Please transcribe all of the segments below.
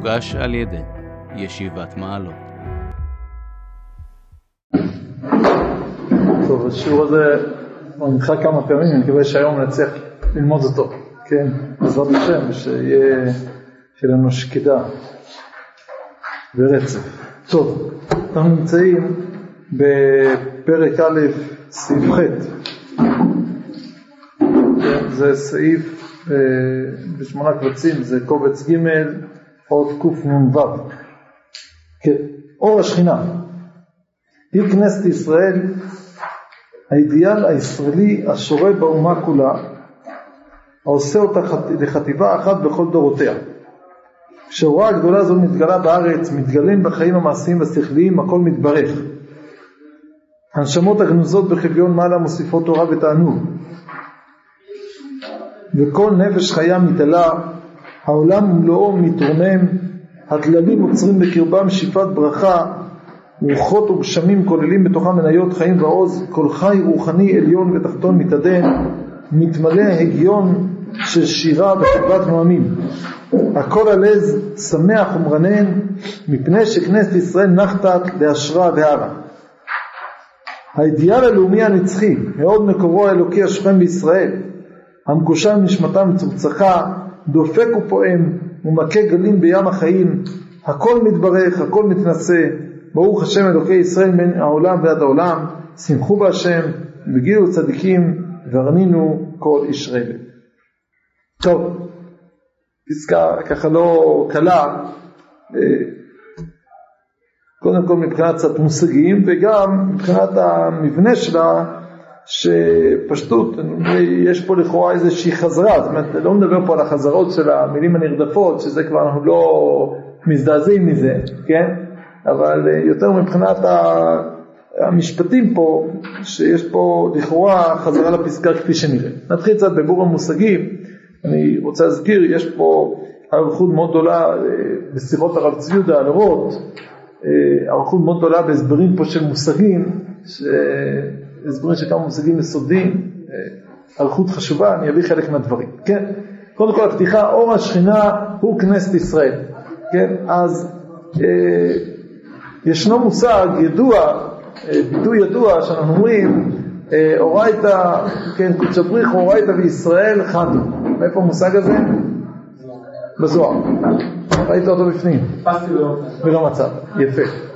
מוגש על ידי ישיבת מעלות. טוב, השיעור הזה כבר נדחה כמה פעמים, אני מקווה שהיום נצליח ללמוד אותו, כן, בעזרת השם, ושיהיה לנו שקדה ורצף. טוב, אנחנו נמצאים בפרק א', סעיף ח', כן, זה סעיף אה, בשמונה קבצים, זה קובץ ג' עוד קנ"ו. כן, אור השכינה, היא כנסת ישראל, האידיאל הישראלי השורה באומה כולה, העושה אותה לחטיבה אחת בכל דורותיה. כשההוראה הגדולה הזו מתגלה בארץ, מתגלים בחיים המעשיים והשכליים, הכל מתברך. הנשמות הגנוזות בחביון מעלה מוסיפות תורה ותענוג. וכל נפש חיה מתעלה, העולם ומלואו מתרומם, הטללים עוצרים בקרבם שאיפת ברכה, רוחות וגשמים כוללים בתוכם מניות חיים ועוז, כל חי רוחני עליון ותחתון מתעדן, מתמלא הגיון של שירה וחברת נועמים. הכל הלז שמח ומרנן, מפני שכנסת ישראל נחתת להשראה והרה. האידיאל הלאומי הנצחי, מאוד מקורו האלוקי השכם בישראל, המקושר נשמתם מצוחצחה, דופק ופועם, ומכה גלים בים החיים, הכל מתברך, הכל מתנשא, ברוך השם אלוקי ישראל מן העולם ועד העולם, שמחו בהשם, וגילו צדיקים, והרנינו כל איש רבי. טוב, פסקה ככה לא קלה, אה, קודם כל מבחינת קצת מושגים וגם מבחינת המבנה שלה שפשטות, יש פה לכאורה איזושהי חזרה, זאת אומרת, לא מדבר פה על החזרות של המילים הנרדפות, שזה כבר אנחנו לא מזדעזעים מזה, כן? אבל אה, יותר מבחינת המשפטים פה, שיש פה לכאורה חזרה לפסקה כפי שנראה. נתחיל קצת בבור המושגים, אני רוצה להזכיר, יש פה אריכות מאוד גדולה אה, בשיחות הרב צבי יהודה על אורות, אריכות מאוד גדולה בהסברים פה של מושגים, הסברים של כמה מושגים יסודיים, אריכות חשובה, אני אביא חלק מהדברים, כן? קודם כל הפתיחה, אור השכינה הוא כנסת ישראל, כן? אז אה, ישנו מושג ידוע, אה, ביטוי ידוע שאנחנו אומרים, אה, אורייתא, כן, קודשא בריך אורייתא וישראל חדו. מאיפה המושג הזה? בזוהר. ראית אותו בפנים? ולא מצב. יפה.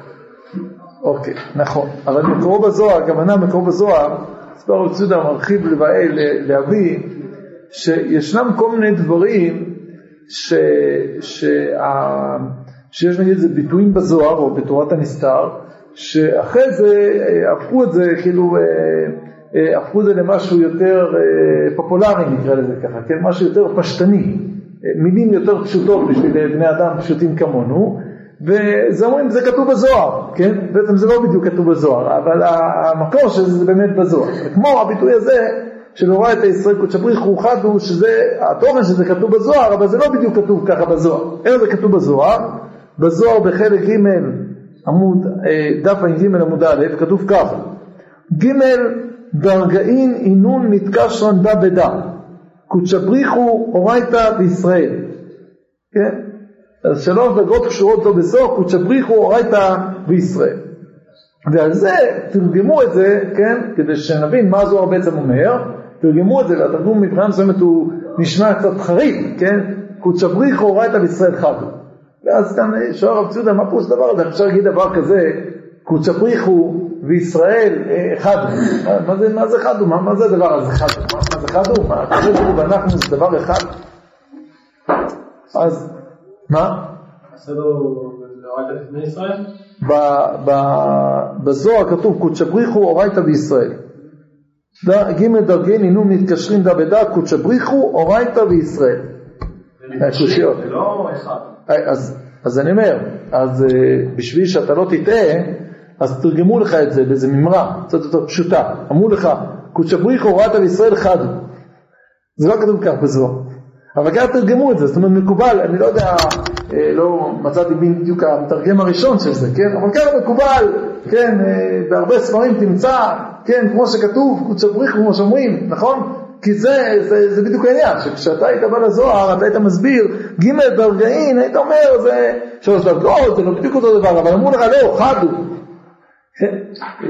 אוקיי, נכון. אבל מקורו בזוהר, הכוונה מקורו בזוהר, מספר רב ציודה מרחיב לבאי להביא שישנם כל מיני דברים ש, שה, שיש נגיד איזה ביטויים בזוהר או בתורת הנסתר, שאחרי זה אה, הפכו את זה כאילו, אה, אה, הפכו את זה למשהו יותר פופולרי נקרא לזה ככה, כן? משהו יותר פשטני, מילים יותר פשוטות בשביל בני אדם פשוטים כמונו, וזה אומרים זה כתוב בזוהר, כן? בעצם זה לא בדיוק כתוב בזוהר, אבל המקור של זה זה באמת בזוהר. כמו הביטוי הזה של הוראה את הישראל קודש הבריך חד הוא שזה, התוכן שזה כתוב בזוהר, אבל זה לא בדיוק כתוב ככה בזוהר. אלא זה כתוב בזוהר, בזוהר בחלק ג' עמוד, אה, דף ע"ג עמוד א', כתוב ככה, ג' דרגאין אינון מתקשרן דה בדה, קודש הבריחו אורייתא בישראל. כן? אז שלוש דרגות קשורות זו בזו, קודשא בריחו אורייתא בישראל. ועל זה תרגמו את זה, כן, כדי שנבין מה זוהר בעצם אומר, תרגמו את זה, והתרגום מבחינה מסוימת הוא נשמע קצת חריף, כן, קודשא בריחו אורייתא בישראל חדו. ואז כאן שואל הרב ציודה, מה פירוש הדבר הזה? אפשר להגיד דבר כזה, קודשא בריחו וישראל חדו. מה זה, מה זה חדו? מה, מה זה הדבר הזה חדו? מה, מה זה חדו? מה, הקדוש ברוך ואנחנו זה דבר אחד? אז מה? בזוהר כתוב קודשא בריחו אורייתא בישראל. ג' דרגי נינו מתקשרים דה בדה קודשא בריחו אורייתא בישראל. קושיות. זה לא אחד. אה, אז אני אומר, אז אה, בשביל שאתה לא תטעה, אז תרגמו לך את זה באיזה ממרה קצת יותר פשוטה. אמרו לך, קודשא בריחו אורייתא בישראל חדו. זה לא כתוב כך בזוהר. אבל גם תרגמו את זה, זאת אומרת מקובל, אני לא יודע, אה, לא מצאתי בדיוק המתרגם הראשון של זה, כן, אבל כן מקובל, כן, אה, בהרבה ספרים תמצא, כן, כמו שכתוב, קודשא בריך כמו שאומרים, נכון? כי זה, זה, זה בדיוק העניין, שכשאתה היית בא לזוהר, אתה היית מסביר ג' דרגאין, היית אומר, זה שלוש דרגות, זה לא בדיוק אותו דבר, אבל אמרו לך, לא, חד הוא. כן?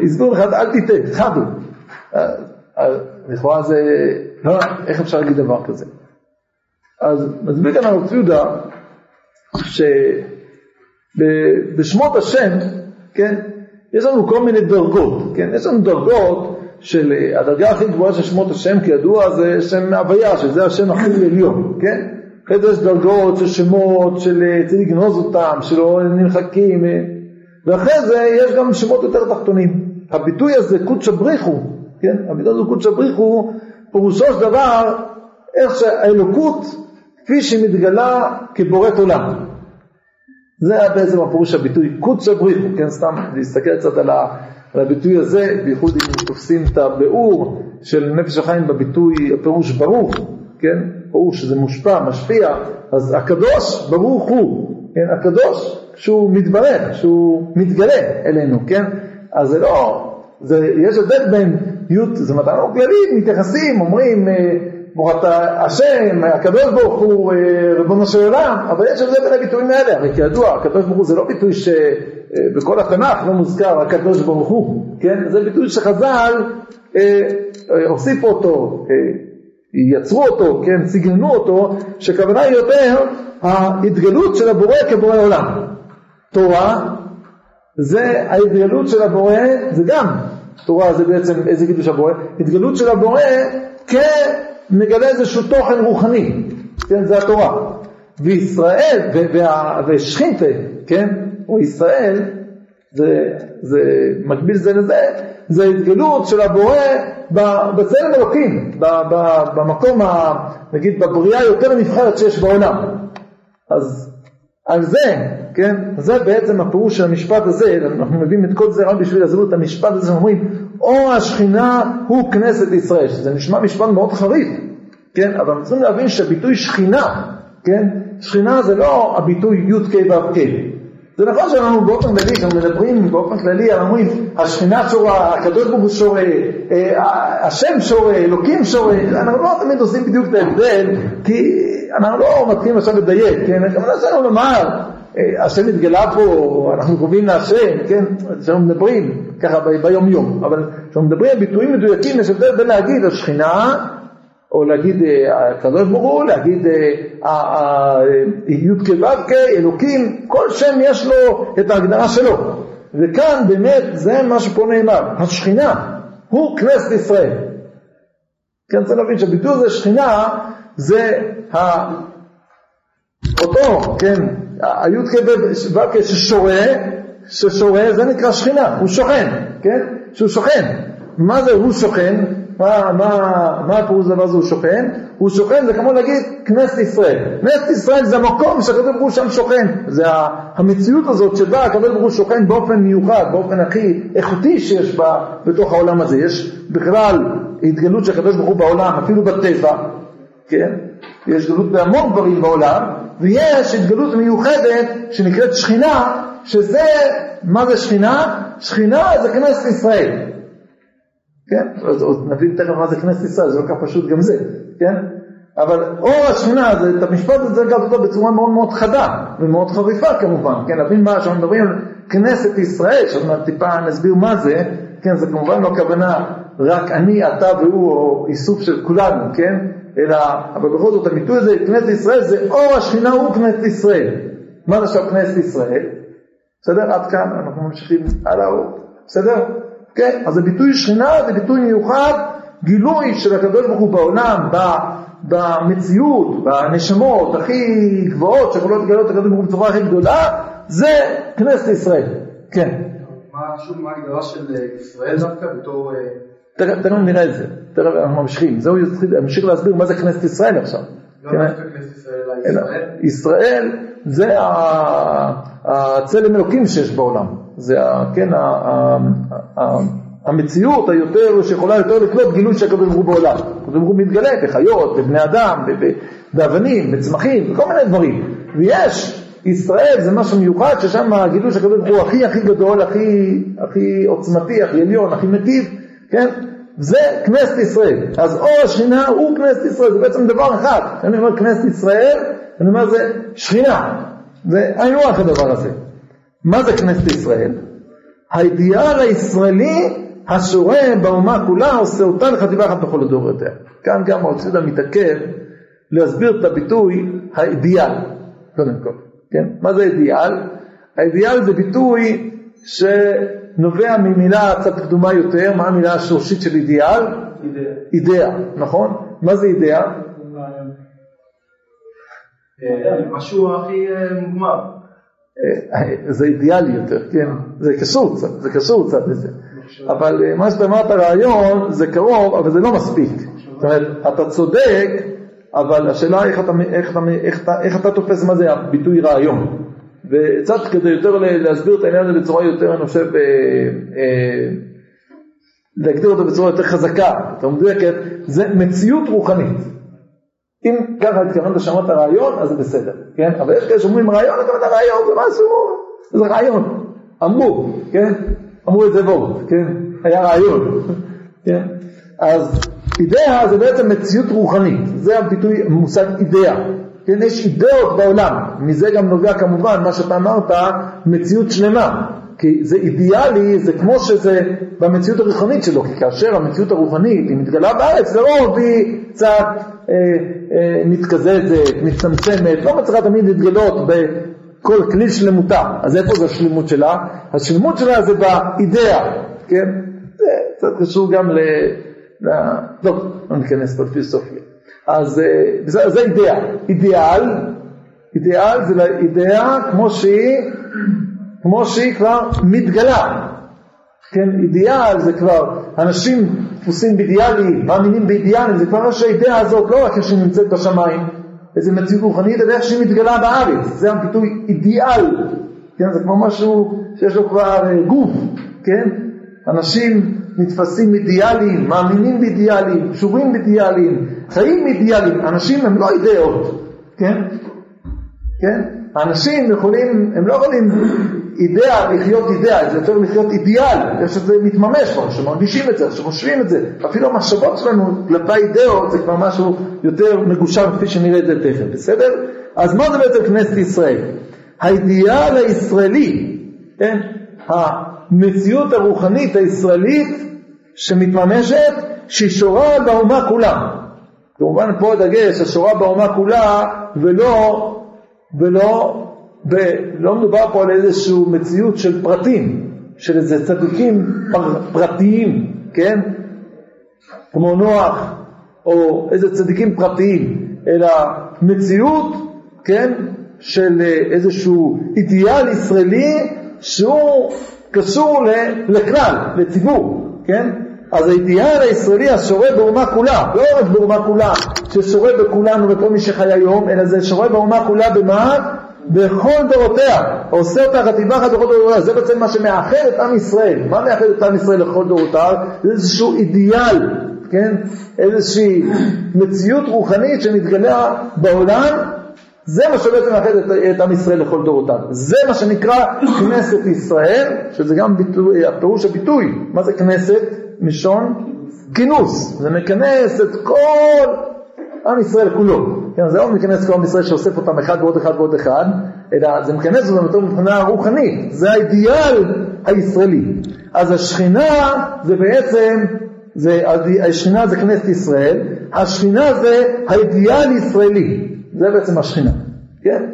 הסבירו לך, אל תטעה, חד הוא. לכאורה זה, לא, איך אפשר להגיד דבר כזה? אז מסביר כאן הרב יהודה, שבשמות השם, כן, יש לנו כל מיני דרגות, כן, יש לנו דרגות של, הדרגה הכי גבוהה של שמות השם כידוע זה שם הוויה, שזה השם הכי עליון, כן? אחרי זה יש דרגות של שמות של צריך לגנוז אותם, שלא נמחקים, ואחרי זה יש גם שמות יותר תחתונים. הביטוי הזה קודשא בריחו, כן? הביטוי הזה קודשא בריחו, פירושו של דבר איך שהאלוקות כפי שהיא מתגלה כבוראת עולם. זה היה בעצם הפירוש הביטוי קודשא בריחו, כן? סתם להסתכל קצת על הביטוי הזה, בייחוד אם תופסים את הביאור של נפש החיים בביטוי הפירוש ברוך, כן? פירוש שזה מושפע, משפיע, אז הקדוש ברוך הוא, כן? הקדוש שהוא מתברך, שהוא מתגלה אלינו, כן? אז זה לא, זה, יש הבדל בין י' זה מתנה כללית, מתייחסים, אומרים אה, אתה השם, הקדוש ברוך הוא אה, ריבונו של עולם, אבל יש הבדל בין הביטויים האלה, הרי כידוע, הקדוש ברוך הוא זה לא ביטוי שבכל התנ"ך לא מוזכר הקדוש ברוך הוא, כן? זה ביטוי שחז"ל אה, הוסיפו אותו, יצרו אותו, כן, סגננו אותו, שכוונה היא יותר ההתגלות של הבורא כבורא עולם. תורה זה ההתגלות של הבורא, זה גם, תורה זה בעצם איזה גידול של הבורא, התגלות של הבורא כמגלה איזשהו תוכן רוחני, כן, זה התורה. וישראל, ושכינתה, כן, או ישראל, זה, זה מקביל זה לזה, זה ההתגלות של הבורא בצלם אלוקים, במקום, ה, נגיד בבריאה היותר נבחרת שיש בעולם. אז על זה, כן, זה בעצם הפירוש של המשפט הזה, אנחנו מביאים את כל זה רק בשביל להסביר את המשפט הזה שאומרים, או השכינה הוא כנסת ישראל, שזה נשמע משפט מאוד חריף, כן, אבל צריכים להבין שהביטוי שכינה, כן, שכינה זה לא הביטוי י"ק ו"ק, זה נכון שאנחנו באופן כללי, כשאנחנו מדברים באופן כללי, אנחנו אומרים, השכינה שורה, הקדוש ברוך הוא שורה, אה, השם שורה, אלוקים שורה, אנחנו לא תמיד עושים בדיוק את ההבדל, כי אנחנו לא מתחילים עכשיו לדייק, כן? הכוונה שלנו לומר, השם התגלה פה, אנחנו קרובים להשם, כן? כשאנחנו מדברים ככה ביום יום, אבל כשאנחנו מדברים על ביטויים מדויקים, יש הבדל בין להגיד השכינה או להגיד אה, הקדוש ברוך הוא, להגיד אה, י"ק ו"ק, אלוקים, כל שם יש לו את ההגדרה שלו. וכאן באמת זה מה שפה נאמר, השכינה הוא כנסת ישראל. כן, צריך להבין שהביטוי הזה שכינה זה. אותו, כן, הי"ק ו"ק ששורה, ששורה זה נקרא שכינה, הוא שוכן, כן, שהוא שוכן. מה זה הוא שוכן? מה, מה, מה הפירוש דבר הזה הוא שוכן? הוא שוכן זה כמו להגיד כנסת ישראל. כנסת ישראל זה המקום שהקדוש ברוך הוא שם שוכן. זה המציאות הזאת שבה הקדוש ברוך הוא שוכן באופן מיוחד, באופן הכי איכותי שיש בה בתוך העולם הזה. יש בכלל התגלות של הקדוש ברוך הוא בעולם, אפילו בטבע, כן? יש התגלות בהמון דברים בעולם, ויש התגלות מיוחדת שנקראת שכינה, שזה, מה זה שכינה? שכינה זה כנסת ישראל. כן? אז עוד נבין תכף מה זה כנסת ישראל, זה לא כך פשוט גם זה, כן? אבל אור השכינה, את המשפט הזה לקחת אותו בצורה מאוד מאוד חדה ומאוד חריפה כמובן, כן? להבין מה שאנחנו מדברים על כנסת ישראל, שעוד מעט טיפה נסביר מה זה, כן? זה כמובן לא הכוונה רק אני, אתה והוא, או איסוף של כולנו, כן? אלא, אבל בכל זאת הביטוי הזה, כנסת ישראל, זה אור השכינה הוא כנסת ישראל. מה זה עכשיו כנסת ישראל? בסדר? עד כאן אנחנו ממשיכים הלאה, בסדר? כן, אז הביטוי שכינה זה ביטוי מיוחד, גילוי של הקדוש ברוך הוא בעולם, במציאות, בנשמות הכי גבוהות שיכולות לגלות את הקדוש ברוך הוא בצורה הכי גדולה, זה כנסת ישראל, כן. מה ההגדרה של אה, ישראל דווקא בתור... אה, תכף נראה את זה, תכף אנחנו ממשיכים, זהו ימשיך להסביר מה זה כנסת ישראל עכשיו. לא דווקא כנסת ישראל, אלא ישראל? ישראל זה הצלם אלוקים שיש בעולם. זה כן, המציאות היותר, שיכולה יותר לקלוט גילוי של הקדוש ברוך הוא בעולם. הקדוש ברוך הוא מתגלה בחיות, בבני אדם, באבנים, בצמחים, בכל מיני דברים. ויש, ישראל זה משהו מיוחד, ששם הגילוי של הקדוש ברוך הוא הכי הכי גדול, הכי, הכי עוצמתי, הכי עליון, הכי מטיב, כן? זה כנסת ישראל. אז אור השכינה הוא כנסת ישראל, זה בעצם דבר אחד. כשאני אומר כנסת ישראל, אני אומר זה שכינה. זה היינו הך הדבר הזה. מה זה כנסת ישראל? האידיאל הישראלי השורה באומה כולה עושה אותה לחטיבה אחת בכל הדורותיה. כאן גם הרב ציודה מתעכב להסביר את הביטוי האידיאל, קודם כל. כן? מה זה אידיאל? האידיאל זה ביטוי שנובע ממילה קצת קדומה יותר, מה המילה השורשית של אידיאל? אידאה. אידאה, נכון? מה זה אידאה? אה, משהו הכי אה, מוגמר. אה, זה אידיאלי יותר, כן? זה קשור קצת, זה קשור קצת לזה. אבל מה שאתה אמרת רעיון זה קרוב, אבל זה לא מספיק. זאת אומרת, אתה צודק, אבל השאלה איך אתה, איך אתה, איך אתה, איך אתה תופס מה זה הביטוי רעיון. וקצת כדי יותר להסביר את העניין הזה בצורה יותר, אני חושב, אה, אה, להגדיר אותו בצורה יותר חזקה, יותר מדויקת, זה מציאות רוחנית. אם ככה התכוונת שאמרת רעיון, אז זה בסדר, כן? אבל יש כאלה שאומרים רעיון, הכוונת רעיון, זה משהו, זה רעיון. אמרו, כן? אמרו את זה בואו, כן? היה רעיון, כן? אז אידאה זה בעצם מציאות רוחנית, זה הביטוי, המושג אידאה. כן, יש אידאות בעולם, מזה גם נובע כמובן מה שאתה אמרת, מציאות שלמה. כי זה אידיאלי, זה כמו שזה במציאות הרוחנית שלו, כי כאשר המציאות הרוחנית היא מתגלה בארץ, לרוב היא קצת אה, אה, מתקזזת, מצטמצמת, לא מצליחה תמיד להתגלות בכל כלי שלמותה. אז איפה זה השלמות שלה? השלמות שלה זה באידאה, כן? זה קצת קשור גם ל... ל... טוב, לא ניכנס לפילוסופיה. אז אה, זה, זה אידאה. אידיאל, אידיאל זה אידאה כמו שהיא כמו שהיא כבר מתגלה. כן, אידיאל זה כבר, אנשים דפוסים באידיאלים, מאמינים באידיאלים, זה כבר שהאידאה הזאת לא רק איך שהיא נמצאת בשמיים, איזה מציאות רוחנית, אלא איך שהיא מתגלה בארץ, זה הביטוי אידיאל, כן, זה כמו משהו שיש לו כבר אה, גוף, כן, אנשים נתפסים אידיאלים, מאמינים באידיאלים, קשורים באידיאלים, חיים באידיאלים, אנשים הם לא אידאות, כן, כן, האנשים יכולים, הם לא יכולים אידאה, לחיות אידאה, זה יותר לחיות אידיאל, איך שזה מתממש כבר, שמרגישים את זה, שחושבים את זה, אפילו המחשבות שלנו כלפי אידאות זה כבר משהו יותר מגושר כפי שנראה את זה תכף, בסדר? אז מה זה בעצם כנסת ישראל? האידיאל הישראלי, כן? המציאות הרוחנית הישראלית שמתממשת, שהיא שורה באומה כולה. כמובן פה הדגש, השורה באומה כולה, ולא, ולא ולא מדובר פה על איזושהי מציאות של פרטים, של איזה צדיקים פר, פרטיים, כן? כמו נוח, או איזה צדיקים פרטיים, אלא מציאות, כן? של איזשהו אידיאל ישראלי שהוא קשור לכלל, לציבור, כן? אז האידיאל הישראלי השורה באומה כולה, לא רק באומה כולה, ששורה בכולנו וכל מי שחי היום, אלא זה שורה באומה כולה במה? בכל דורותיה, עושה אותה חטיבה אחת בכל דורותיה, זה בעצם מה שמאחד את עם ישראל. מה מאחד את עם ישראל לכל דורותיו? זה איזשהו אידיאל, כן? איזושהי מציאות רוחנית שמתגלה בעולם, זה מה שבעצם מאחד את, את עם ישראל לכל דורותיו. זה מה שנקרא כנסת ישראל, שזה גם ביטוי, פירוש הביטוי. מה זה כנסת? מלשון כינוס. זה מכנס את כל עם ישראל כולו. כן, זה לא מכנס כל עם ישראל שאוסף אותם אחד ועוד אחד ועוד אחד, אלא זה מכנס אותם יותר מבחינה רוחנית. זה האידיאל הישראלי. אז השכינה זה בעצם, זה, השכינה זה כנסת ישראל, השכינה זה האידיאל ישראלי. זה בעצם השכינה, כן?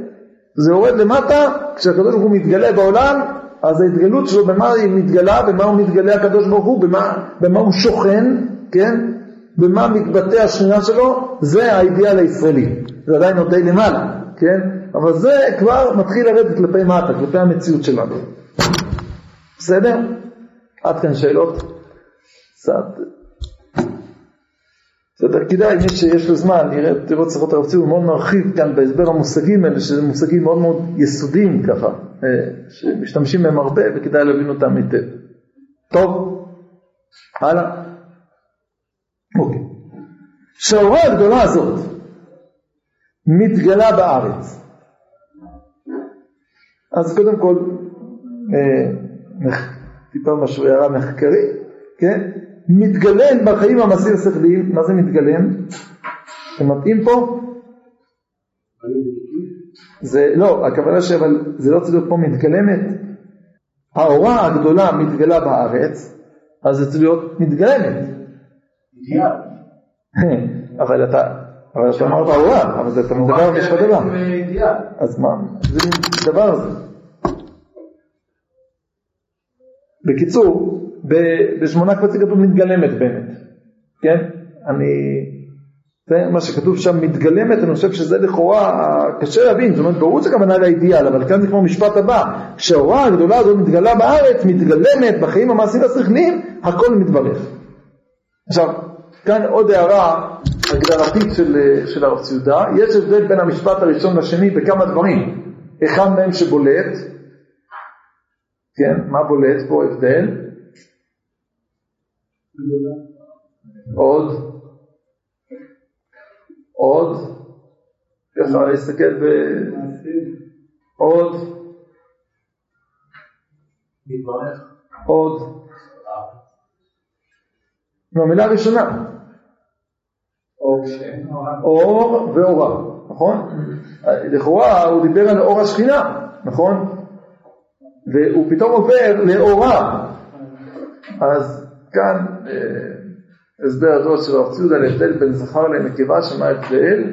זה יורד למטה, כשהקדוש ברוך הוא מתגלה בעולם, אז ההתגלות שלו, במה היא מתגלה, במה הוא מתגלה הקדוש ברוך הוא, במה, במה הוא שוכן, כן? במה מתבטא השכינה שלו, זה האידיאל הישראלי. זה עדיין עוד די למעלה, כן? אבל זה כבר מתחיל לרדת כלפי מטה, כלפי המציאות שלנו. בסדר? עד כאן שאלות? קצת. בסדר, כדאי, מי שיש לו זמן, לראות לראות שיחות הרב ציבור, מאוד מרחיב כאן בהסבר המושגים האלה, שזה מושגים מאוד מאוד יסודיים ככה, שמשתמשים בהם הרבה וכדאי להבין אותם היטב. טוב, הלאה. אוקיי. שהאורה הגדולה הזאת מתגלה בארץ. אז קודם כל, אה, טיפה משהו הערה מחקרי, כן? מתגלם בחיים המעשיים השכליים, מה זה מתגלם? זה מתאים פה? זה לא, הכוונה שאבל זה לא צריך להיות פה מתגלמת. האורה הגדולה מתגלה בארץ, אז זה צריך להיות מתגלמת. אידיאל. אבל אתה, אבל אתה אמרת אורה, אבל אתה מדבר על משפט אידיאל. אז מה, זה דבר הזה. בקיצור, בשמונה קבצי כתוב מתגלמת באמת, כן? אני, זה מה שכתוב שם מתגלמת, אני חושב שזה לכאורה קשה להבין, זאת אומרת ברור שהכוונה לאידיאל, אבל כאן זה כמו משפט הבא, כשההוראה הגדולה הזו מתגלה בארץ, מתגלמת בחיים המעשיים והשכליים, הכל מתברך. עכשיו, כאן עוד הערה הגדרתית של, של הרב ציודה, יש הבדל בין המשפט הראשון לשני בכמה דברים, אחד מהם שבולט, כן, מה בולט פה הבדל? עוד? עוד? אפשר להסתכל ב... עוד? עוד? נו, המילה הראשונה, אור ואורה, נכון? לכאורה הוא דיבר על אור השכינה, נכון? והוא פתאום עובר לאורה. אז כאן אה, הסבר הדור של הרב ציודה על ההבדל בין זכר לנקבה, שמה ההבדל?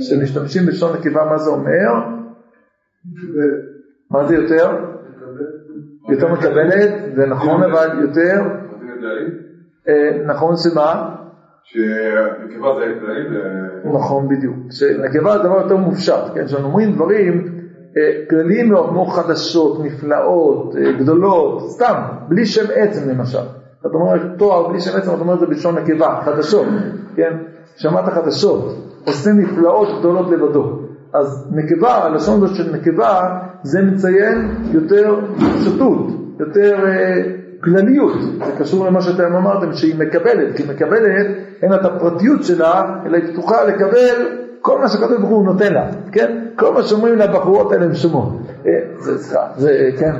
שמשתמשים בלשון נקבה, מה זה אומר? מה זה יותר? יותר מקבלת, זה נכון אבל יותר, אה, נכון שמה? שנקבה זה כללי, נכון בדיוק. שנקבה זה דבר יותר מופשט, כן? כשאנחנו אומרים דברים אה, כלליים מאוד, כמו חדשות, נפלאות, אה, גדולות, סתם, בלי שם עצם למשל. אתה אומר תואר בלי שם עצם, אתה אומר את זה בלשון נקבה, חדשות, כן? שמעת חדשות, עושה נפלאות גדולות לבדו. אז נקבה, הלשון הזאת של נקבה, זה מציין יותר פשטות, יותר אה, כלליות. זה קשור למה שאתם אמרתם, שהיא מקבלת, כי מקבלת אין את הפרטיות שלה, אלא היא פתוחה לקבל כל מה שהקדוש ברוך הוא נותן לה, כן? כל מה שאומרים לבחורות האלה הם שומעות. אה, זה, סליחה, זה, כן,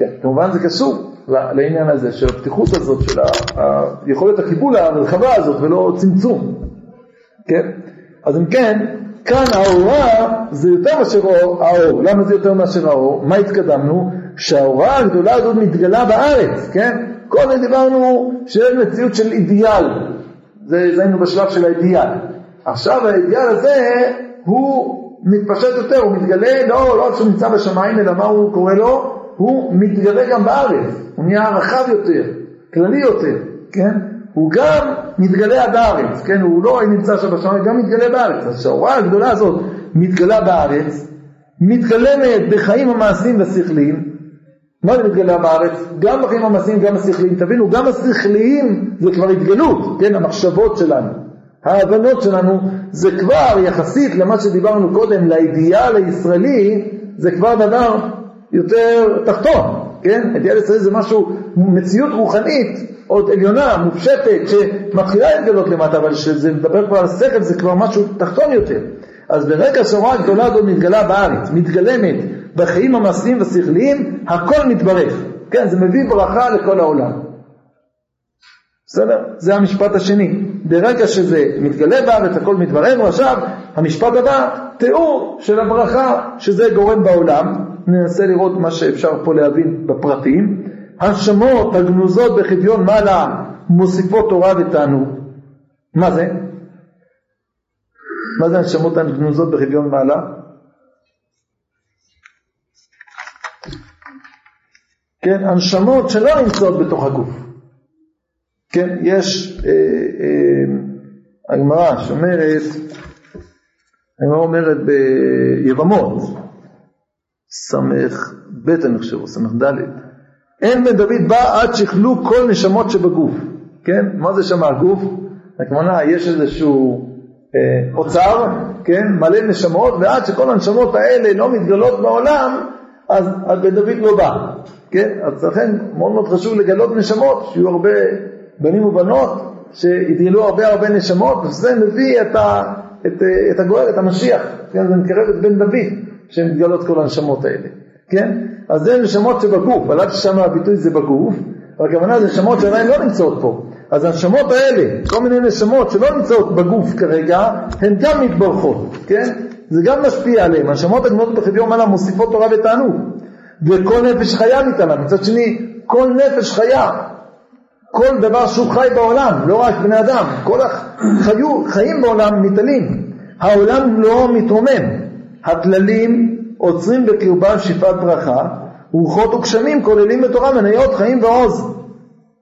כן, כמובן זה קשור לעניין הזה של הפתיחות הזאת, של ה- ה- יכולת הקיבול הרחבה הזאת ולא צמצום, כן? אז אם כן, כאן האורה זה יותר מאשר האור. למה זה יותר מאשר האור? מה התקדמנו? שהאורה הגדולה הזאת מתגלה בארץ, כן? קודם דיברנו שיש מציאות של אידיאל, זה, זה היינו בשלב של האידיאל. עכשיו האידיאל הזה הוא מתפשט יותר, הוא מתגלה לא, לא שהוא נמצא בשמיים, אלא מה הוא קורא לו? הוא מתגלה גם בארץ, הוא נהיה רחב יותר, כללי יותר, כן? הוא גם מתגלה עד הארץ, כן? הוא לא נמצא שם בשמיים, הוא גם מתגלה בארץ. אז שההוראה הגדולה הזאת מתגלה בארץ, מתגלמת בחיים המעשיים והשכליים. מה זה מתגלה בארץ? גם בחיים המעשיים, גם השכליים. תבינו, גם השכליים זה כבר התגלות, כן? המחשבות שלנו. ההבנות שלנו זה כבר יחסית למה שדיברנו קודם, לאידיאל הישראלי, זה כבר דבר יותר תחתון, כן? אידיאל ישראלי זה משהו, מציאות רוחנית עוד עליונה, מופשטת, שמתחילה להתגלות למטה, אבל כשזה מדבר כבר על השכל זה כבר משהו תחתון יותר. אז ברגע שההוראה הגדולה הזאת מתגלה בארץ, מתגלמת בחיים המעשיים והשכליים, הכל מתברך. כן, זה מביא ברכה לכל העולם. בסדר? זה המשפט השני. ברגע שזה מתגלה בארץ, הכל מתברר, ועכשיו המשפט הבא, תיאור של הברכה שזה גורם בעולם. ננסה לראות מה שאפשר פה להבין בפרטים. השמות הגנוזות בחדיון מעלה מוסיפות תורה ותענוג. מה זה? מה זה הנשמות הגנוזות בחדיון מעלה? כן, הנשמות שלא נמצאות בתוך הגוף. כן, יש אה, אה, הגמרא שאומרת, הגמרא אומרת ביבמות, סמך ב' אני חושב, או סמך ד', אין בן דוד בא עד שיכלו כל נשמות שבגוף, כן? מה זה שם הגוף? הכוונה, יש איזשהו אה, אוצר, כן? מלא נשמות, ועד שכל הנשמות האלה לא מתגלות בעולם, אז, אז בן דוד לא בא, כן? אז לכן מאוד מאוד חשוב לגלות נשמות, שיהיו הרבה בנים ובנות, שיתגלו הרבה הרבה נשמות, וזה מביא את, ה, את, את הגואל, את המשיח, כן? זה מקרב את בן דוד, שמתגלות כל הנשמות האלה, כן? אז זה נשמות שבגוף, על אף ששם הביטוי זה בגוף, והכוונה זה נשמות שעדיין לא נמצאות פה. אז הנשמות האלה, כל מיני נשמות שלא נמצאות בגוף כרגע, הן גם מתברכות, כן? זה גם משפיע עליהן. הנשמות הגנונות בחביון מעלה מוסיפות תורה ותענוג. וכל נפש חיה ניתנה. מצד שני, כל נפש חיה, כל דבר שהוא חי בעולם, לא רק בני אדם, כל החיים בעולם ניתנים. העולם לא מתרומם. הכללים עוצרים בקרבם שפעת ברכה, רוחות וגשמים כוללים בתורה מניות חיים ועוז.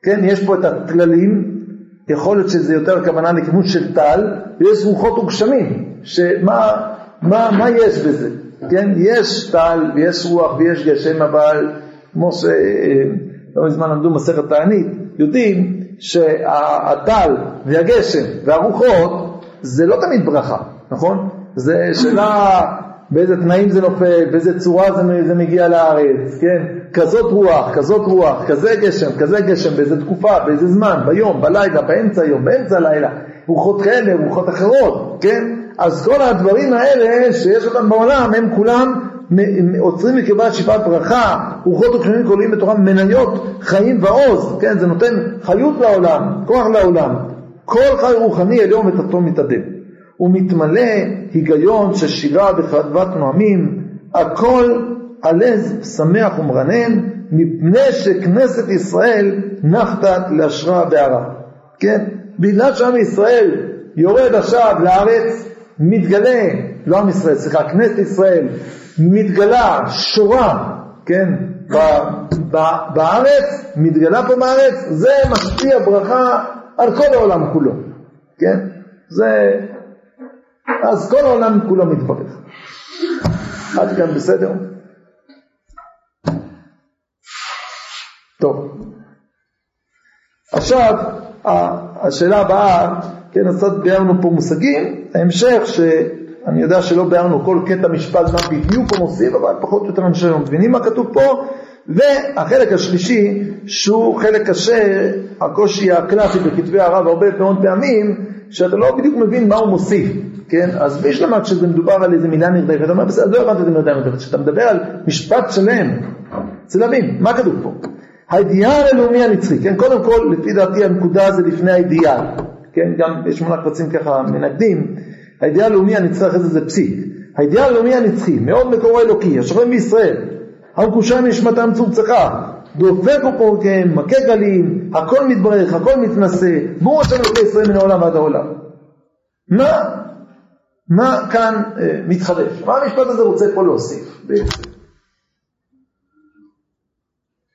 כן, יש פה את הכללים, יכול להיות שזה יותר כוונה לכיוון של טל, ויש רוחות וגשמים, שמה מה, מה יש בזה? כן, יש טל ויש רוח ויש גשם, אבל כמו שלא מזמן למדו מסכת תענית, יודעים שהטל והגשם והרוחות זה לא תמיד ברכה, נכון? זה שאלה באיזה תנאים זה נופל, באיזה צורה זה, זה מגיע לארץ, כן? כזאת רוח, כזאת רוח, כזה גשם, כזה גשם, באיזה תקופה, באיזה זמן, ביום, בלילה, באמצע היום, באמצע הלילה, רוחות כאלה, רוחות אחרות, כן? אז כל הדברים האלה שיש אותם בעולם, הם כולם עוצרים מקרבת שפעת ברכה, רוחות וקשרים כוללים בתורם מניות, חיים ועוז, כן? זה נותן חיות לעולם, כוח לעולם. כל חי רוחני עליון ותחתון מתאדם. הוא מתמלא היגיון של שירה וחדוות נועמים, הכל עלז שמח ומרנן, מפני שכנסת ישראל נחתה להשראה בהרה. כן? בגלל שעם ישראל יורד עכשיו לארץ, מתגלה, לא עם ישראל, סליחה, כנסת ישראל, מתגלה שורה, כן, ב, ב, בארץ, מתגלה פה בארץ, זה משפיע ברכה על כל העולם כולו, כן? זה אז כל העולם כולו מתברך. עד כאן בסדר? טוב. עכשיו, השאלה הבאה, כן, קצת ביארנו פה מושגים, ההמשך שאני יודע שלא ביארנו כל קטע משפט מה בדיוק הוא מוסיף, אבל פחות או יותר אנשים לא מבינים מה כתוב פה, והחלק השלישי, שהוא חלק קשה, הקושי הקלאסי בכתבי הרב הרבה מאוד פעמים, שאתה לא בדיוק מבין מה הוא מוסיף. כן? אז מי שלמד כשזה מדובר על איזה מילה נרדפת, אתה אומר, בסדר, לא הבנתי את המילה נרדפת, כשאתה מדבר על משפט שלם, צריך להבין, מה כתוב פה? האידיאל הלאומי הנצחי, כן? קודם כל, לפי דעתי הנקודה זה לפני האידיאל, כן? גם שמונה קבצים ככה מנגדים, האידיאל הלאומי הנצחי אחרי זה זה פסיק. האידיאל הלאומי הנצחי, מאוד מקורו אלוקי, השוכן בישראל, המקושר מנשמתם צורצחה, דופק ופורקיהם, מכה גלים, הכל מתברך, הכל מתנשא, בור השם אלוקי ישראל מן העולם ועד העולם. מה מה כאן אה, מתחדש? מה המשפט הזה רוצה פה להוסיף בעצם?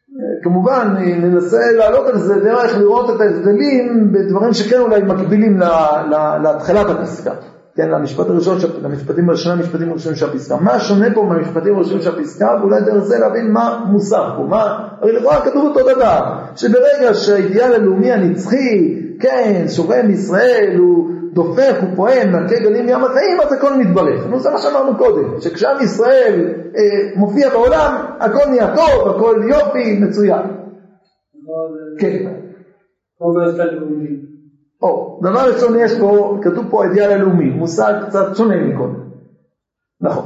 אה, כמובן ננסה לעלות על זה דרך לראות את ההבדלים בדברים שכן אולי מקבילים להתחלת הפסקה, כן, למשפט הראשון, למשפטים, לשני המשפטים הראשונים של הפסקה. מה שונה פה מהמשפטים הראשונים של הפסקה, ואולי דרך זה להבין מה מוסר פה, מה, הרי לכאורה כתוב אותו דבר, שברגע שהאידיאל הלאומי הנצחי, כן, שוכן ישראל הוא דופק ופועם מכה גלים ים החיים, אז הכל מתברך. נו, זה מה שאמרנו קודם, שכשעם ישראל אה, מופיע בעולם, הכל נהיה טוב, הכל יופי, מצוין. כן. או, דבר ראשון יש פה, כתוב פה האידיאל הלאומי, מושג קצת שונה מקודם. נכון,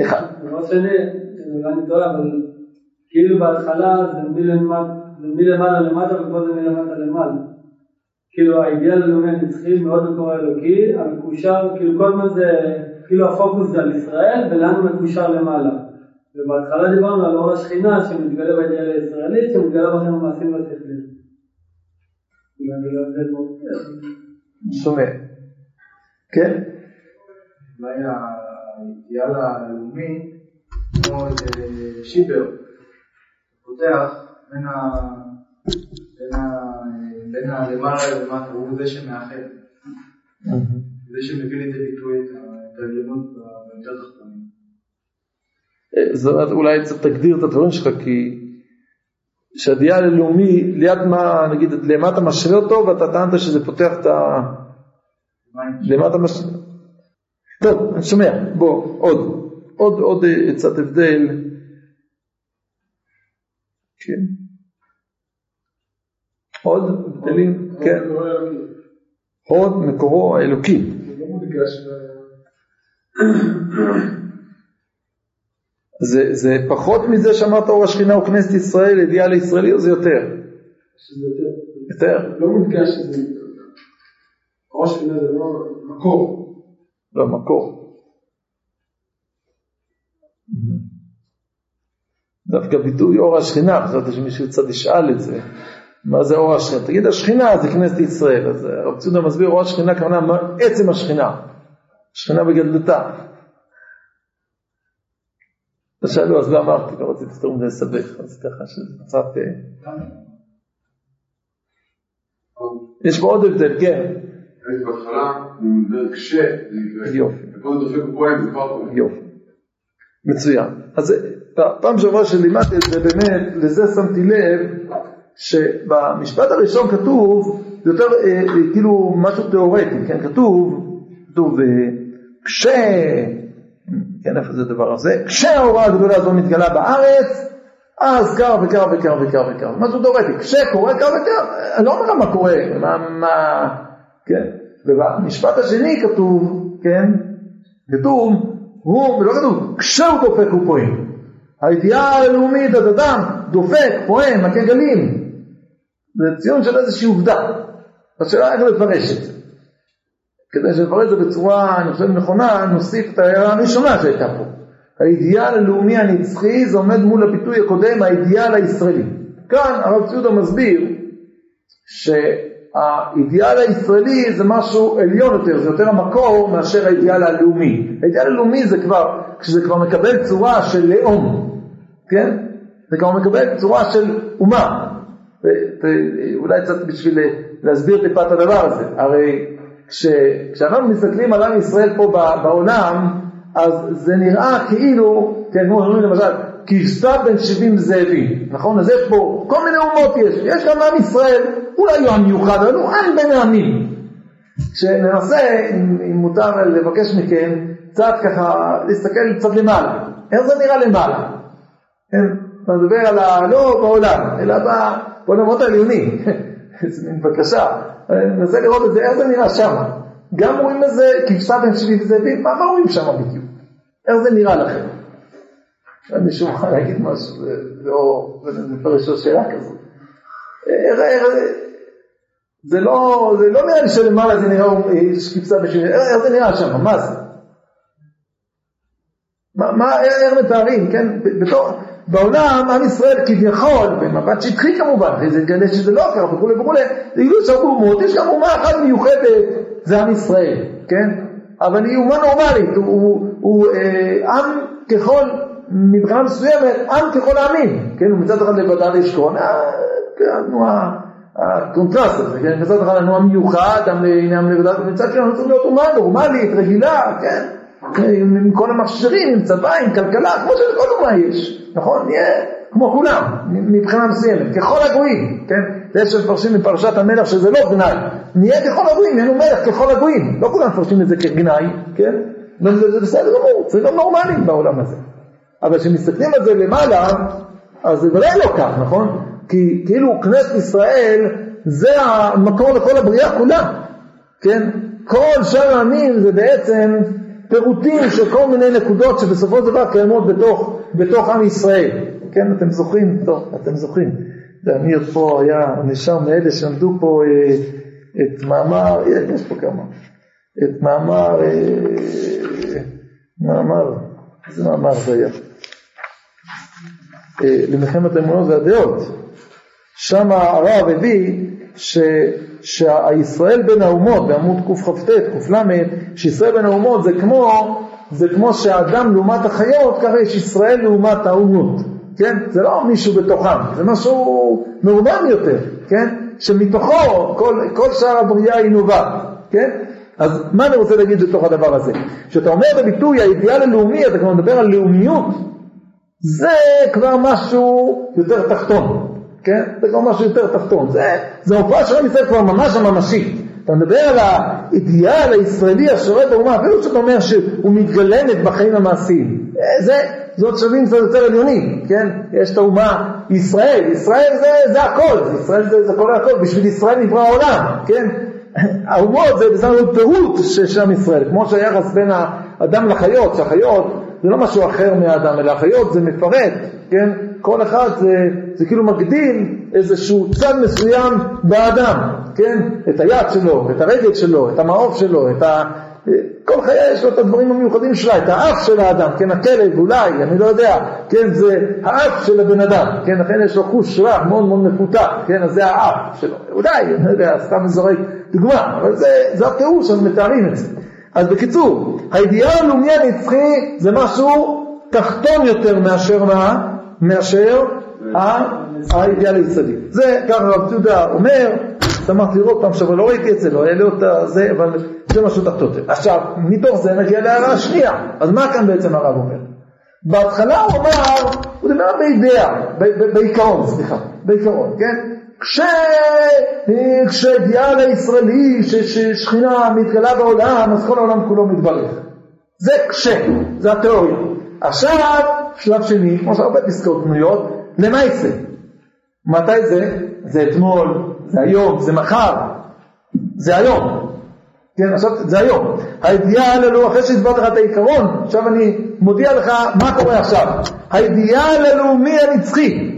אחד. דבר שני, אני טועה, אבל כאילו בהתחלה זה מלמעלה למטה ופה זה מלמטה למעלה. כאילו האידיאל הלאומי הנצחי מאוד מקור אלוקי, המקושר, כאילו כל הזמן זה, כאילו הפוקוס זה על ישראל ולאן הוא מקושר למעלה. ובהתחלה דיברנו על אור השכינה שמתגלה באידיאל הישראלית, שמתגלה בכם המעשים והשכלים. שומע. כן? אולי האידיאל הלאומי, כמו איזה שיבר, פותח בין הלמעלה ללמטה, הוא זה שמאחד. זה שמביא לידי ביטוי את העליונות ביותר תחתונים. אולי צריך תגדיר את הדברים שלך, כי שהדיאל הלאומי, ליד מה, נגיד, למטה משרה אותו, ואתה טענת שזה פותח את ה... למטה משרה... טוב, אני שומע, בוא, עוד, עוד, עוד קצת הבדל. כן. עוד הבדלים, כן. הוד מקורו האלוקי. זה, זה פחות מזה שאמרת אור השכינה וכנסת ישראל, אידיאל הישראלי, או זה יותר? שזה יותר, יותר, לא מודגש שזה, ראש השכינה זה לא מקור. לא מקור. דווקא ביטוי אור השכינה, חשבתי שמישהו קצת ישאל את זה, מה זה אור השכינה? תגיד השכינה זה כנסת ישראל, אז הרב ציודה מסביר אור השכינה כוונה מה עצם השכינה, השכינה בגדלתה. אז שאלו אז לא אמרתי, לא רציתי יותר מדי לסבך, אז ככה שזה קצת... אה, יש פה עוד הבדל, כן. יופי. מצוין. אז פ- פעם שעברה שלימדתי את זה באמת, לזה שמתי לב שבמשפט הראשון כתוב, זה יותר אה, אה, כאילו משהו תיאורטי, כן? כתוב, כתוב, אה, כש... כן, איפה זה הדבר הזה? כשההוראה הגדולה הזו מתגלה בארץ, אז קר וקר וקר וקר וקר. משהו תיאורטי, כשקורה קר וקר, אני לא אומר מה קורה, מה, מה, כן? ובמשפט השני כתוב, כן? כתוב, הוא, לא כתוב, כשהוא דופק הוא פועם. הידיעה הלאומית, אז אדם דופק, פועם, מכה גלים. זה ציון של איזושהי עובדה. השאלה איך לפרש את זה. כדי שנפרש את זה בצורה, אני חושב, נכונה, נוסיף את ההערה הראשונה שהייתה פה. האידיאל הלאומי הנצחי זה עומד מול הביטוי הקודם, האידיאל הישראלי. כאן הרב ציודה מסביר שהאידיאל הישראלי זה משהו עליון יותר, זה יותר המקור מאשר האידיאל הלאומי. האידיאל הלאומי זה כבר, כשזה כבר מקבל צורה של לאום, כן? זה כבר מקבל צורה של אומה. אולי קצת בשביל להסביר טיפה את הדבר הזה. הרי כש, כשאנחנו מסתכלים על עם ישראל פה בעולם, אז זה נראה כאילו, כן, כמו שאומרים למשל, כבשה בין שבעים זאבים, נכון? אז יש פה כל מיני אומות יש, יש גם עם ישראל, אולי לא עם מיוחד, אבל הוא עם בין העמים. שננסה, אם, אם מותר לבקש מכם, קצת ככה, להסתכל קצת למעלה. איך זה נראה למעלה? כן? אתה מדבר על ה... לא בעולם, אלא. בעולמות העליונים. איזה מין בקשה. אני מנסה לראות את זה, איך זה נראה שם. גם רואים איזה כבשה בין שבעים זאבים, מה, רואים שם בדיוק? איך זה נראה לכם? מישהו מוכן להגיד משהו, זה לא, נפרש לו שאלה כזאת. זה לא, זה לא נראה לי שלמעלה זה נראה יש כבשה בין שבעים, איך זה נראה שם, מה זה? מה, מה, איך מתארים, כן? בתור, בעולם עם ישראל כביכול, במבט שטחי כמובן, אחרי זה נגלה שזה לא ככה וכולי וכולי, זה יש הרבה אומות, יש גם אומה אחת מיוחדת, זה עם ישראל, כן? אבל היא אומה נורמלית, הוא, הוא, הוא אה, עם ככל, מבחינה מסוימת, עם ככל העמים, כן? ומצד אחד לבדל ישכון, התנועה, הקונטרסט הזה, כן? מצד אחד לנו עם מיוחד, עם לבדל, ומצד שני אנחנו צריכים להיות אומה נורמלית, רגילה, כן? עם כל המכשירים, עם צבא, עם כלכלה, כמו שלכל אומה יש, נכון? נהיה כמו כולם, מבחינה מסוימת, ככל הגויים, כן? יש שמפרשים מפרשת המלך שזה לא גנאי, נהיה ככל הגויים, נהיינו מלך ככל הגויים, לא כולם מפרשים את זה כגנאי, כן? וזה בסדר גמור, זה לא נורמלי בעולם הזה. אבל כשמסתכלים על זה למעלה, אז זה ודאי לא כך, נכון? כי כאילו כנסת ישראל זה המקור לכל הבריאה כולה, כן? כל שאר העמים זה בעצם פירוטים של כל מיני נקודות שבסופו של דבר קיימות בתוך, בתוך עם ישראל. כן, אתם זוכרים? טוב, אתם זוכרים. ואמיר פה היה נשאר מאלה שלמדו פה אה, את מאמר, יש פה כמה, את מאמר, אה, מאמר, איזה מאמר זה היה? אה, למלחמת האמונות והדעות. שם הרב הביא ש... שהישראל בין האומות, בעמוד קכ"ט, ק"ל, שישראל בין האומות זה כמו, זה כמו שהאדם לעומת החיות, ככה יש ישראל לעומת האומות, כן? זה לא מישהו בתוכם, זה משהו מאומן יותר, כן? שמתוכו כל, כל שאר הבריאה היא נובעת, כן? אז מה אני רוצה להגיד בתוך הדבר הזה? כשאתה אומר בביטוי האידיאל הלאומי, אתה כבר מדבר על לאומיות, זה כבר משהו יותר תחתון. כן? זה כבר משהו יותר תחתון. זה, זה הופעה של עם ישראל כבר ממש הממשית. אתה מדבר על האידיאל הישראלי השורה באומה, אפילו שאתה אומר שהוא מתגלמת בחיים המעשיים. זה, זאת שווים קצת יותר עליונים, כן? יש את האומה ישראל, ישראל זה, זה הכל, ישראל זה, זה כל הכל, בשביל ישראל נברא העולם, כן? האומות זה הכל פירוט של עם ישראל, כמו שהיחס בין האדם לחיות, שהחיות זה לא משהו אחר מהאדם, אלא החיות זה מפרט, כן? כל אחד זה, זה כאילו מגדיל איזשהו צד מסוים באדם, כן? את היד שלו, את הרגל שלו, את המעוף שלו, את ה... כל חיה יש לו את הדברים המיוחדים שלה, את האף של האדם, כן, הכלב אולי, אני לא יודע, כן, זה האף של הבן אדם, כן, לכן יש לו חוש ריח מאוד מאוד מפותח, כן, אז זה האף שלו, אולי, אני לא יודע, סתם מזורק דוגמה, אבל זה, זה התיאור שאנחנו מתארים את זה. אז בקיצור, הידיעה הלאומי הנצחי זה משהו תחתון יותר מאשר מה? מאשר הידיעה ליסודי. זה ככה רב יהודה אומר, שמחתי לראות פעם שעברה, לא ראיתי את זה, לא לי אותה זה, אבל זה משהו תחתון. עכשיו, מתוך זה נגיע להערה השנייה. אז מה כאן בעצם הרב אומר? בהתחלה הוא אמר, הוא דיבר בידיעה, בעיקרון, סליחה, בעיקרון, כן? כש... כשהגיעה לישראלי ששכינה מתגלה בעולם, אז כל העולם כולו מתברך. זה כש, זה התיאוריה. עכשיו, שלב שני, כמו שהרבה פסקאות בנויות, למה יצא? מתי זה? זה אתמול, זה היום, זה מחר, זה היום. כן, עכשיו זה היום. הידיעה הללו, אחרי שהסברתי לך את העיקרון, עכשיו אני מודיע לך מה קורה עכשיו. הידיעה הללומי הנצחי.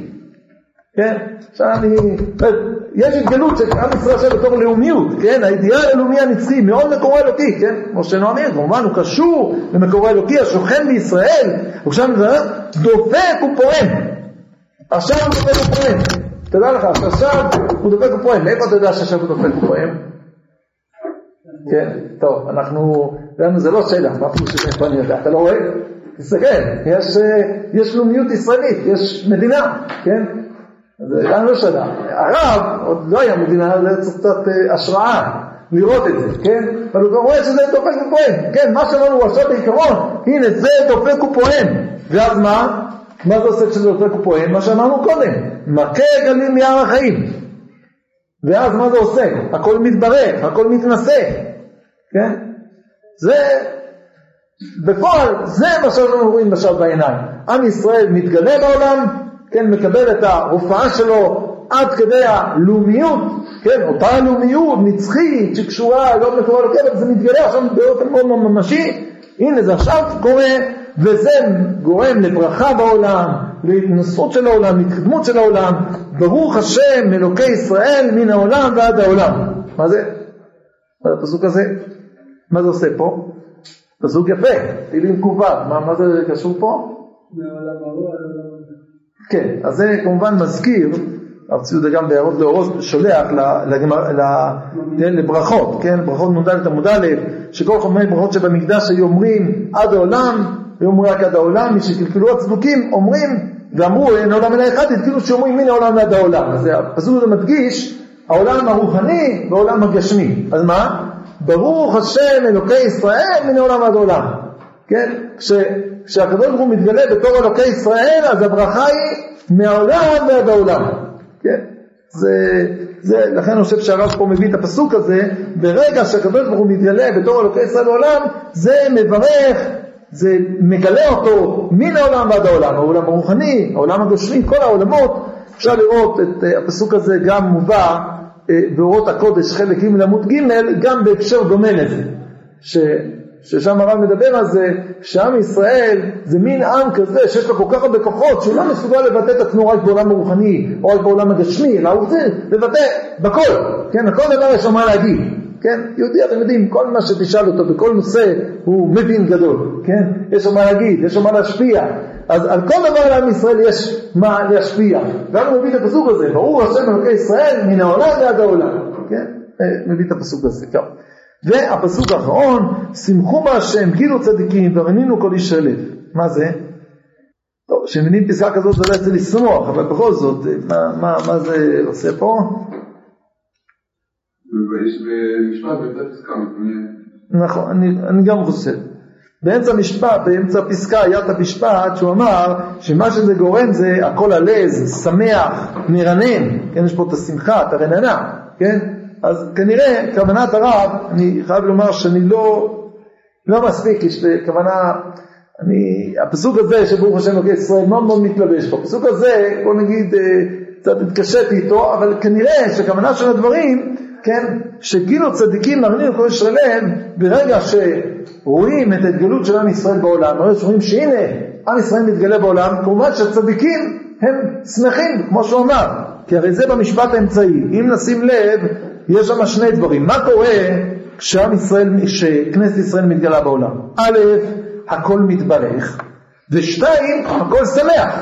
כן, עכשיו אני, יש התגלות של עם ישראל עכשיו בתור לאומיות, כן, הידיעה הלאומי הנצחי, מאוד מקורו אלוקי, כן, כמו שנאמר, כמובן הוא קשור למקורו אלוקי השוכן בישראל, עכשיו דופק ופועם, עכשיו הוא דופק ופועם, תדע לך, עכשיו הוא דופק ופועם, מאיפה אתה יודע שעכשיו הוא דופק ופועם? כן, טוב, אנחנו, זה לא שאלה, מה פירוש שזה אני יודע, אתה לא רואה? תסתכל, יש, יש לאומיות ישראלית, יש מדינה, כן? זה גם לא שנה. הרב, עוד לא היה מדינה, זה צריך קצת אה, השראה לראות את זה, כן? אבל הוא גם רואה שזה דופק ופועם, כן? מה שאמרנו עכשיו בעיקרון, הנה זה דופק ופועם. ואז מה? מה זה עושה כשזה דופק ופועם? מה שאמרנו קודם, מכה גלים מיער החיים. ואז מה זה עושה? הכל מתברך, הכל מתנשא, כן? זה, בפועל, זה מה שאנחנו רואים עכשיו בעיניים. עם ישראל מתגלה בעולם, כן, מקבל את ההופעה שלו עד כדי הלאומיות, כן, אותה לאומיות נצחית שקשורה לא מקורה לקבל, זה מתגלה עכשיו באופן מאוד מאוד ממשי, הנה זה עכשיו קורה, וזה גורם לברכה בעולם, להתנסות של העולם, להתקדמות של העולם, ברוך השם אלוקי ישראל מן העולם ועד העולם. מה זה? מה זה הפסוק הזה? מה זה עושה פה? פסוק יפה, תהילים ק"ו, מה, מה זה קשור פה? מעולם הרוע כן, אז זה כמובן מזכיר, הרב ציודה גם בהערות לאורות שולח לברכות, כן, ברכות נ"ד עמוד א', שכל חומרי ברכות שבמקדש היו אומרים עד העולם, היו אומרים רק עד העולם, מי שקלקלו הצדוקים אומרים ואמרו אין עולם אלא אחד, התקילו שאומרים מן העולם עד העולם. אז הפסוק הזה מדגיש העולם הרוחני והעולם הגשמי. אז מה? ברוך השם אלוקי ישראל מן העולם עד העולם. כן? כש, כשהקדוש ברוך הוא מתגלה בתור אלוקי ישראל, אז הברכה היא מהעולם ועד העולם. כן? זה, זה, לכן אני חושב שהרב פה מביא את הפסוק הזה, ברגע שהקדוש ברוך הוא מתגלה בתור אלוקי ישראל בעולם, זה מברך, זה מגלה אותו מן העולם ועד העולם, העולם הרוחני, העולם הגשמי, כל העולמות, אפשר לראות את אה, הפסוק הזה גם מובא אה, באורות הקודש חלק ג' עמוד ג', גם בהקשר דומה לזה. ששם הרב מדבר על זה שעם ישראל זה מין עם כזה שיש לו כל כך הרבה כוחות שהוא לא מסוגל לבטא את עצמו רק בעולם הרוחני או רק בעולם הגשמי, אלא הוא רוצה לבטא בכל, כן, הכל דבר יש לו מה להגיד, כן, יהודי אתם יודעים, כל מה שתשאל אותו בכל נושא הוא מבין גדול, כן, יש לו מה להגיד, יש לו מה להשפיע, אז על כל דבר לעם ישראל יש מה להשפיע, ואנו מביא את הפסוק הזה, ברור השם אלוקי ישראל מן העולם ועד העולם, כן, מביא את הפסוק הזה, טוב. והפסוק האחרון, שמחו בהשם, גילו צדיקים ורנינו כל איש הלב. מה זה? טוב, כשמבינים פסקה כזאת זה לא יצא לשמוח, אבל בכל זאת, מה, מה, מה זה עושה פה? נכון, אני, אני גם חושב. באמצע משפט, באמצע פסקה היה את המשפט שהוא אמר שמה שזה גורם זה הכל הלז, שמח, מרנן, כן, יש פה את השמחה, את הרננה, כן? אז כנראה כוונת הרב, אני חייב לומר שאני לא, לא מספיק, יש כוונה, אני, הפסוק הזה שברוך השם אלוקי ישראל מאוד מאוד מתלבש פה, הפסוק הזה, בוא נגיד, אה, קצת התקשיתי איתו, אבל כנראה שהכוונה של הדברים, כן, שגילו צדיקים מאמינים לכל ישראל ברגע שהוא רואים את ההתגלות של עם ישראל בעולם, רואים שהנה, עם ישראל מתגלה בעולם, כמובן שהצדיקים הם שמחים, כמו שהוא אמר, כי הרי זה במשפט האמצעי. אם נשים לב, יש שם שני דברים. מה קורה כשעם ישראל, כשכנסת ישראל מתגלה בעולם? א', הכל מתברך, ושתיים, הכל שמח.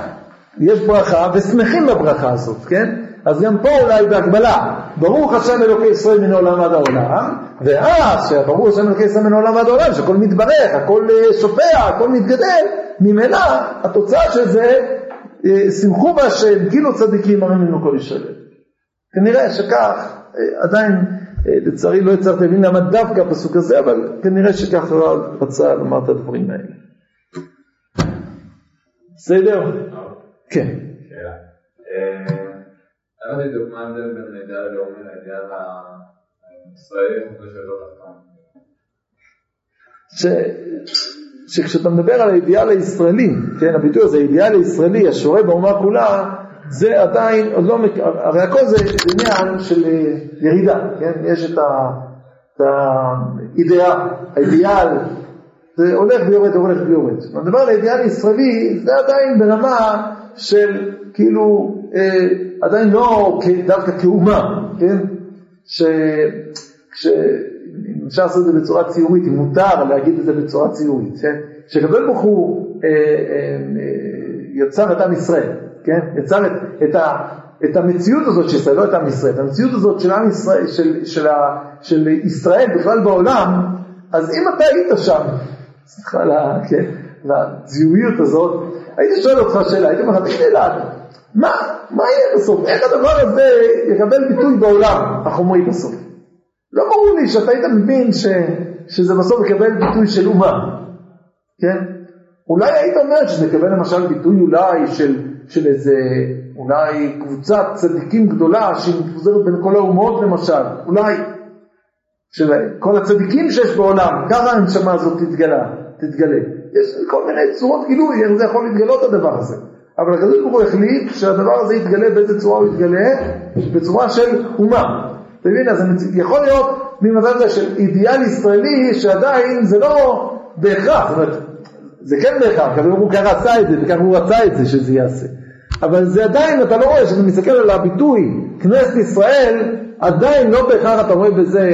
יש ברכה ושמחים בברכה הזאת, כן? אז גם פה אולי בהקבלה, ברוך השם אלוקי ישראל מן העולם עד העולם, ואז שברוך השם אלוקי ישראל מן העולם עד העולם, שהכל מתברך, הכל אה, שופע, הכל מתגדל, ממילא התוצאה של זה, אה, שמחו בהשם, כאילו צדיקים אמרים לנו כל ישלם. כנראה שכך, עדיין לצערי לא הצלחתי להבין למה דווקא הפסוק הזה, אבל כנראה שככה רצה לומר את הדברים האלה. בסדר? כן. ההבדל בין הלאומי הישראלי בשאלות תחתון. שכשאתה מדבר על האידיאל הישראלי, כן, הביטוי הזה, האידיאל הישראלי, השורה באומה כולה, זה עדיין, עוד לא, הרי הכל זה עניין של אה, ירידה, כן, יש את, ה, את האידיאל, זה הולך ויורד, הולך ויורד. מדבר על האידיאל הישראלי, זה עדיין ברמה של כאילו אה, עדיין לא דווקא כאומה, כן? אפשר לעשות את זה בצורה ציורית, אם מותר להגיד את זה בצורה ציורית, כן? שקדוש ברוך הוא אה, אה, אה, יצר את עם ישראל, כן? יצר את, את, ה, את המציאות הזאת של ישראל, לא את עם ישראל, את המציאות הזאת של עם ישראל, של, של, ה, של ישראל בכלל בעולם, אז אם אתה היית שם, סליחה, כן, לציוריות הזאת, הייתי שואל אותך שאלה, הייתי אומר לך, תגיד מה, מה יהיה בסוף? איך הדבר הזה יקבל ביטוי בעולם, החומרי בסוף? לא ברור לי שאתה היית מבין ש, שזה בסוף יקבל ביטוי של אומה, כן? אולי היית אומר שזה יקבל למשל ביטוי אולי של, של איזה, אולי קבוצת צדיקים גדולה שמפוזרת בין כל האומות למשל, אולי, של כל הצדיקים שיש בעולם, ככה הנשמה הזאת תתגלה, תתגלה. יש כל מיני צורות גילוי, איך זה יכול להתגלות הדבר הזה. אבל הקדוש ברוך הוא החליט שהדבר הזה יתגלה, באיזה צורה הוא יתגלה? בצורה של אומה. אתה מבין? אז יכול להיות ממצב הזה של אידיאל ישראלי שעדיין זה לא בהכרח, זאת אומרת, זה כן בהכרח, הקדוש ברוך הוא ככה רצה את זה וככה הוא רצה את זה שזה יעשה. אבל זה עדיין, אתה לא רואה, כשאתה מסתכל על הביטוי כנסת ישראל, עדיין לא בהכרח אתה רואה בזה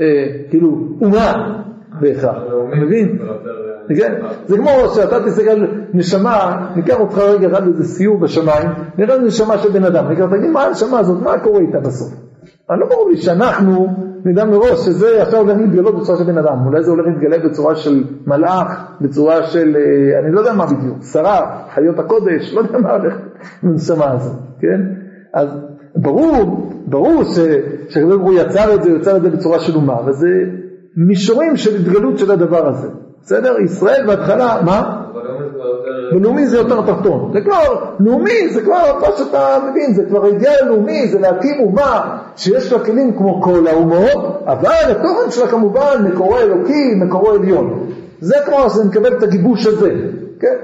אה, כאילו אומה בהכרח, אתה מבין? כן? זה כמו שאתה תסתכל נשמה, ניקח אותך רגע אחד לאיזה סיור בשמיים, נראה נשמה של בן אדם, נקרא, תגיד מה הנשמה הזאת, מה קורה איתה בסוף? אני לא ברור לי שאנחנו נדע מראש שזה עכשיו הולך להתגלות בצורה של בן אדם, אולי זה הולך להתגלה בצורה של מלאך, בצורה של, אה, אני לא יודע מה בדיוק, שרה, חיות הקודש, לא יודע מה הולך עם הנשמה הזאת, כן? אז ברור, ברור שהקדוש ברוך הוא יצר את זה, יצר את זה בצורה של אומה, וזה מישורים של התגלות של הדבר הזה. בסדר? ישראל בהתחלה, מה? בלאומי זה יותר תחתון. זה כבר, לאומי זה כבר מה שאתה מבין, זה כבר אידיאל לאומי, זה להקים אומה שיש לה כלים כמו כל האומות, אבל התוכן שלה כמובן מקורו אלוקי, מקורו עליון. זה כמו שזה מקבל את הגיבוש הזה, כן?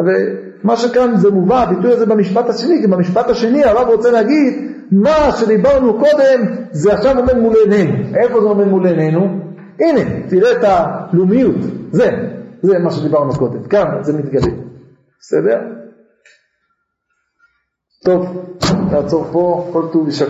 ומה שכאן זה מובא, הביטוי הזה במשפט השני, כי במשפט השני הרב רוצה להגיד, מה שדיברנו קודם זה עכשיו עומד מול עינינו. איפה זה עומד מול עינינו? הנה, תראה את הלאומיות, זה, זה מה שדיברנו קודם, כאן זה מתגלה, בסדר? טוב, נעצור פה, כל טוב יישר.